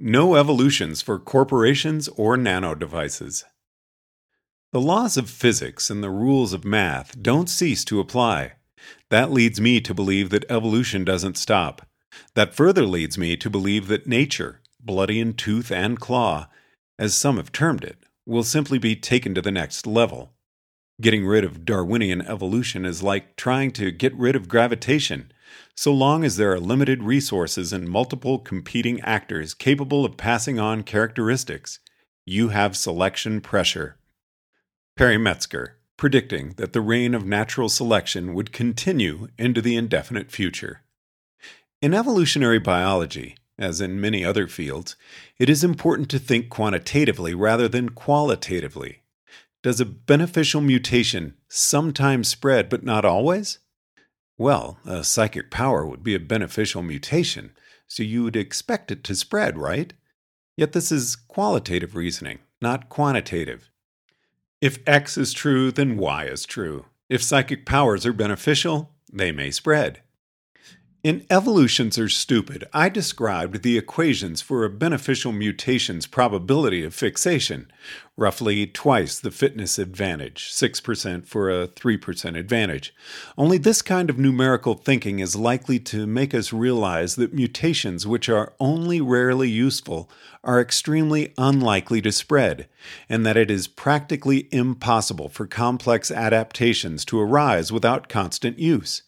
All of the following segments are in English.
No evolutions for corporations or nano devices. The laws of physics and the rules of math don't cease to apply. That leads me to believe that evolution doesn't stop. That further leads me to believe that nature, bloody in tooth and claw, as some have termed it, will simply be taken to the next level. Getting rid of Darwinian evolution is like trying to get rid of gravitation. So long as there are limited resources and multiple competing actors capable of passing on characteristics, you have selection pressure. Perry Metzger, predicting that the reign of natural selection would continue into the indefinite future. In evolutionary biology, as in many other fields, it is important to think quantitatively rather than qualitatively. Does a beneficial mutation sometimes spread but not always? Well, a psychic power would be a beneficial mutation, so you would expect it to spread, right? Yet this is qualitative reasoning, not quantitative. If X is true, then Y is true. If psychic powers are beneficial, they may spread. In Evolutions Are Stupid, I described the equations for a beneficial mutation's probability of fixation, roughly twice the fitness advantage, 6% for a 3% advantage. Only this kind of numerical thinking is likely to make us realize that mutations which are only rarely useful are extremely unlikely to spread, and that it is practically impossible for complex adaptations to arise without constant use.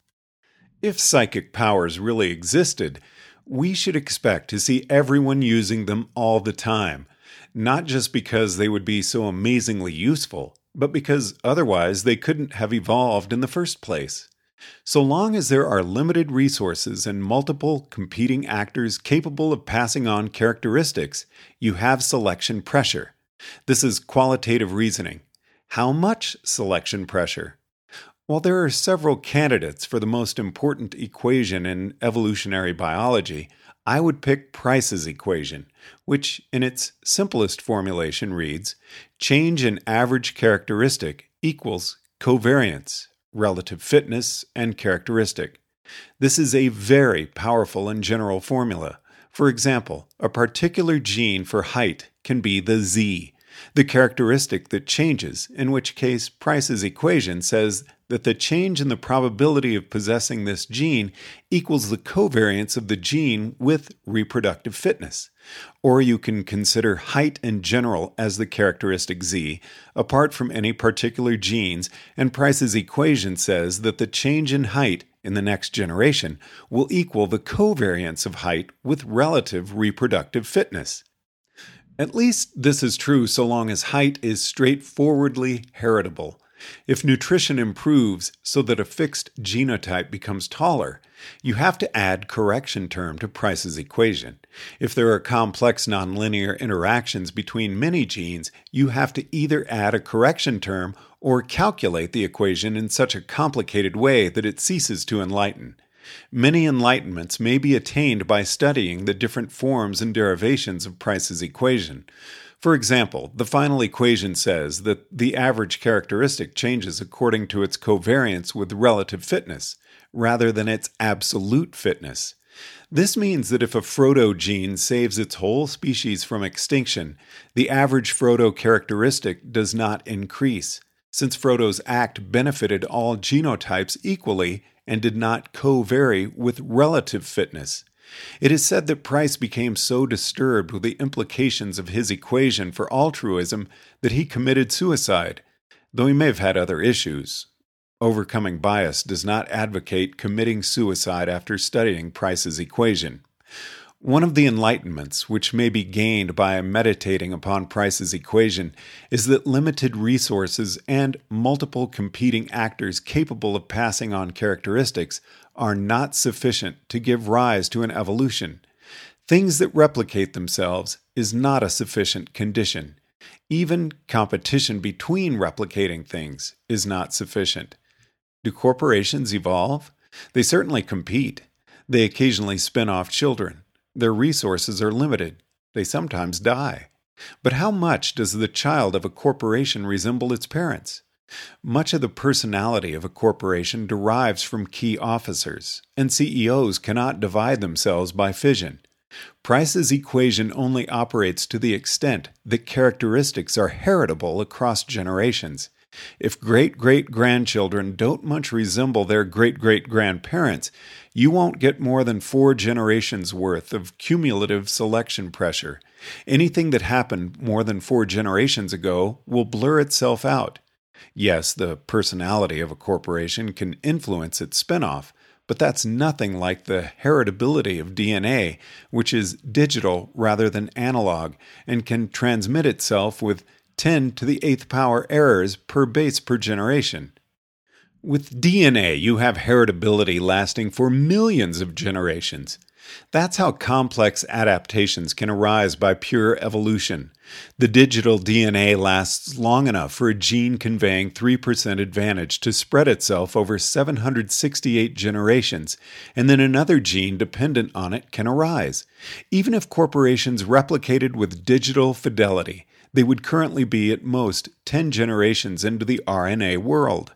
If psychic powers really existed, we should expect to see everyone using them all the time, not just because they would be so amazingly useful, but because otherwise they couldn't have evolved in the first place. So long as there are limited resources and multiple competing actors capable of passing on characteristics, you have selection pressure. This is qualitative reasoning. How much selection pressure? While there are several candidates for the most important equation in evolutionary biology, I would pick Price's equation, which in its simplest formulation reads change in average characteristic equals covariance, relative fitness, and characteristic. This is a very powerful and general formula. For example, a particular gene for height can be the Z, the characteristic that changes, in which case Price's equation says that the change in the probability of possessing this gene equals the covariance of the gene with reproductive fitness. Or you can consider height in general as the characteristic Z, apart from any particular genes, and Price's equation says that the change in height in the next generation will equal the covariance of height with relative reproductive fitness. At least this is true so long as height is straightforwardly heritable. If nutrition improves so that a fixed genotype becomes taller, you have to add correction term to Price's equation. If there are complex nonlinear interactions between many genes, you have to either add a correction term or calculate the equation in such a complicated way that it ceases to enlighten. Many enlightenments may be attained by studying the different forms and derivations of Price's equation. For example, the final equation says that the average characteristic changes according to its covariance with relative fitness, rather than its absolute fitness. This means that if a Frodo gene saves its whole species from extinction, the average Frodo characteristic does not increase, since Frodo's act benefited all genotypes equally and did not co vary with relative fitness. It is said that Price became so disturbed with the implications of his equation for altruism that he committed suicide, though he may have had other issues. Overcoming bias does not advocate committing suicide after studying Price's equation. One of the enlightenments which may be gained by meditating upon Price's equation is that limited resources and multiple competing actors capable of passing on characteristics are not sufficient to give rise to an evolution. Things that replicate themselves is not a sufficient condition. Even competition between replicating things is not sufficient. Do corporations evolve? They certainly compete. They occasionally spin off children. Their resources are limited. They sometimes die. But how much does the child of a corporation resemble its parents? Much of the personality of a corporation derives from key officers, and CEOs cannot divide themselves by fission. Price's equation only operates to the extent that characteristics are heritable across generations. If great great grandchildren don't much resemble their great great grandparents, you won't get more than four generations worth of cumulative selection pressure. Anything that happened more than four generations ago will blur itself out. Yes, the personality of a corporation can influence its spinoff, but that's nothing like the heritability of DNA, which is digital rather than analog and can transmit itself with 10 to the eighth power errors per base per generation. With DNA, you have heritability lasting for millions of generations. That's how complex adaptations can arise by pure evolution. The digital DNA lasts long enough for a gene conveying 3% advantage to spread itself over 768 generations, and then another gene dependent on it can arise. Even if corporations replicated with digital fidelity, they would currently be at most 10 generations into the RNA world.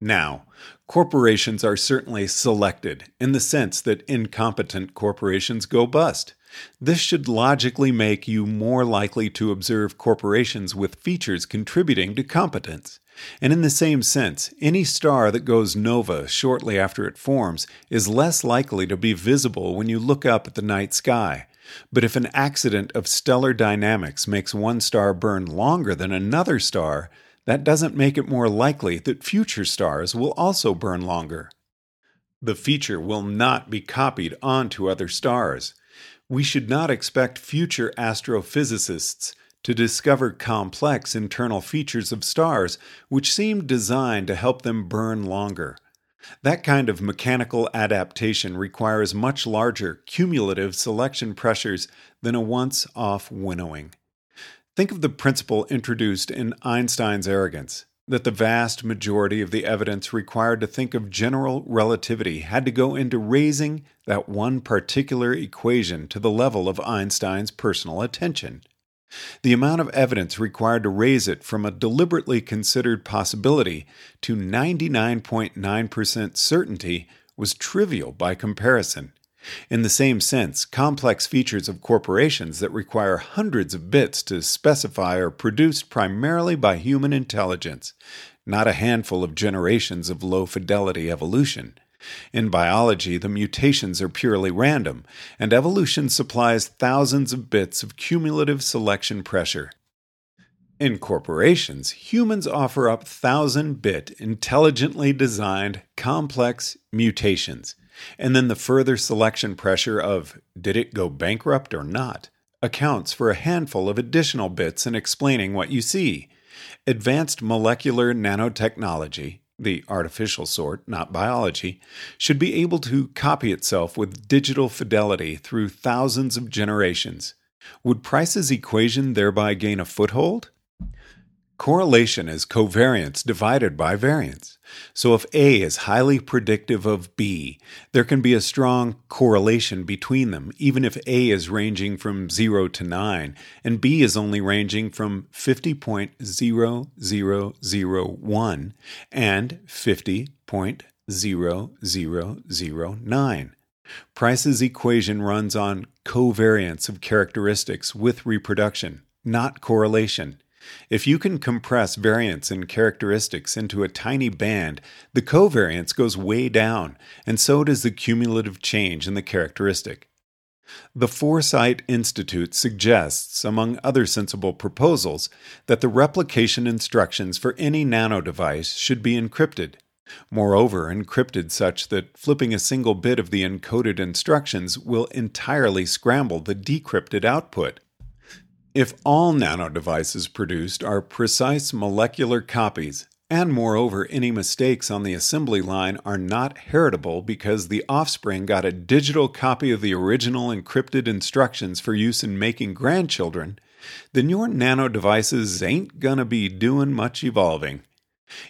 Now, corporations are certainly selected in the sense that incompetent corporations go bust. This should logically make you more likely to observe corporations with features contributing to competence. And in the same sense, any star that goes nova shortly after it forms is less likely to be visible when you look up at the night sky. But if an accident of stellar dynamics makes one star burn longer than another star, that doesn't make it more likely that future stars will also burn longer. The feature will not be copied onto other stars. We should not expect future astrophysicists to discover complex internal features of stars which seem designed to help them burn longer. That kind of mechanical adaptation requires much larger cumulative selection pressures than a once off winnowing. Think of the principle introduced in Einstein's arrogance that the vast majority of the evidence required to think of general relativity had to go into raising that one particular equation to the level of Einstein's personal attention. The amount of evidence required to raise it from a deliberately considered possibility to 99.9% certainty was trivial by comparison. In the same sense, complex features of corporations that require hundreds of bits to specify are produced primarily by human intelligence, not a handful of generations of low fidelity evolution. In biology, the mutations are purely random, and evolution supplies thousands of bits of cumulative selection pressure. In corporations, humans offer up thousand bit, intelligently designed, complex mutations and then the further selection pressure of did it go bankrupt or not accounts for a handful of additional bits in explaining what you see. Advanced molecular nanotechnology, the artificial sort, not biology, should be able to copy itself with digital fidelity through thousands of generations. Would Price's equation thereby gain a foothold? Correlation is covariance divided by variance. So if A is highly predictive of B, there can be a strong correlation between them, even if A is ranging from 0 to 9 and B is only ranging from 50.0001 and 50.0009. Price's equation runs on covariance of characteristics with reproduction, not correlation. If you can compress variance in characteristics into a tiny band, the covariance goes way down, and so does the cumulative change in the characteristic. The Foresight Institute suggests, among other sensible proposals, that the replication instructions for any nano device should be encrypted. Moreover, encrypted such that flipping a single bit of the encoded instructions will entirely scramble the decrypted output. If all nano devices produced are precise molecular copies, and moreover, any mistakes on the assembly line are not heritable because the offspring got a digital copy of the original encrypted instructions for use in making grandchildren, then your nano devices ain't gonna be doing much evolving.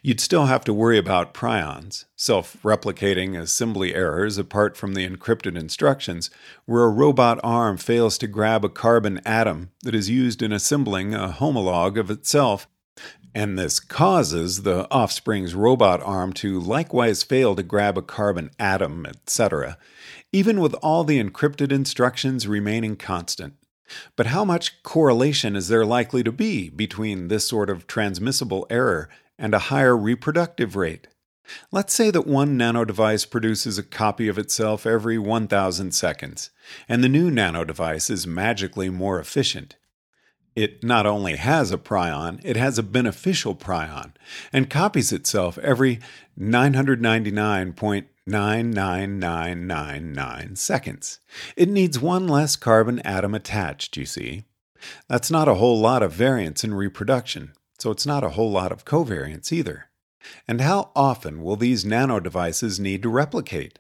You'd still have to worry about prions, self replicating assembly errors apart from the encrypted instructions, where a robot arm fails to grab a carbon atom that is used in assembling a homologue of itself, and this causes the offspring's robot arm to likewise fail to grab a carbon atom, etc. even with all the encrypted instructions remaining constant. But how much correlation is there likely to be between this sort of transmissible error and a higher reproductive rate? Let's say that one nanodevice produces a copy of itself every 1,000 seconds, and the new nanodevice is magically more efficient. It not only has a prion, it has a beneficial prion, and copies itself every 999.99999 seconds. It needs one less carbon atom attached, you see. That's not a whole lot of variance in reproduction, so it's not a whole lot of covariance either. And how often will these nanodevices need to replicate?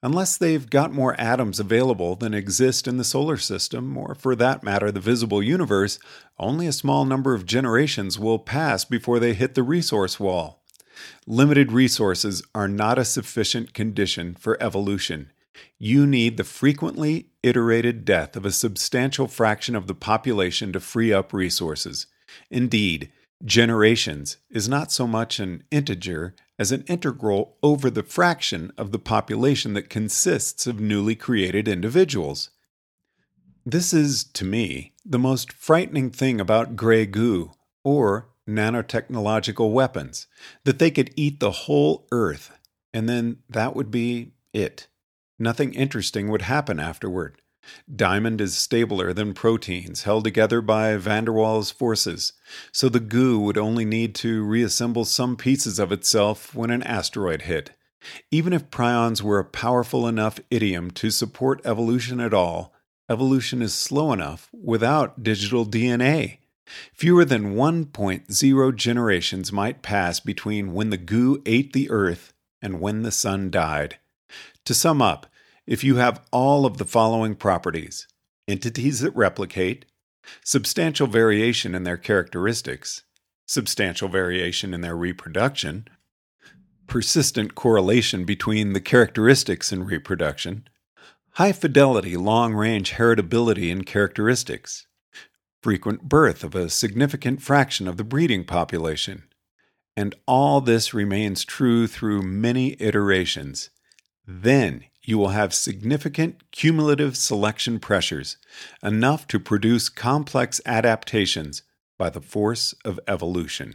Unless they've got more atoms available than exist in the solar system, or for that matter, the visible universe, only a small number of generations will pass before they hit the resource wall. Limited resources are not a sufficient condition for evolution. You need the frequently iterated death of a substantial fraction of the population to free up resources. Indeed, generations is not so much an integer as an integral over the fraction of the population that consists of newly created individuals. This is, to me, the most frightening thing about gray goo, or nanotechnological weapons, that they could eat the whole Earth, and then that would be it. Nothing interesting would happen afterward. Diamond is stabler than proteins held together by van der Waals forces, so the goo would only need to reassemble some pieces of itself when an asteroid hit. Even if prions were a powerful enough idiom to support evolution at all, evolution is slow enough without digital DNA. Fewer than 1.0 generations might pass between when the goo ate the Earth and when the sun died. To sum up, if you have all of the following properties entities that replicate, substantial variation in their characteristics, substantial variation in their reproduction, persistent correlation between the characteristics and reproduction, high fidelity long range heritability in characteristics, frequent birth of a significant fraction of the breeding population. And all this remains true through many iterations. Then you will have significant cumulative selection pressures, enough to produce complex adaptations by the force of evolution.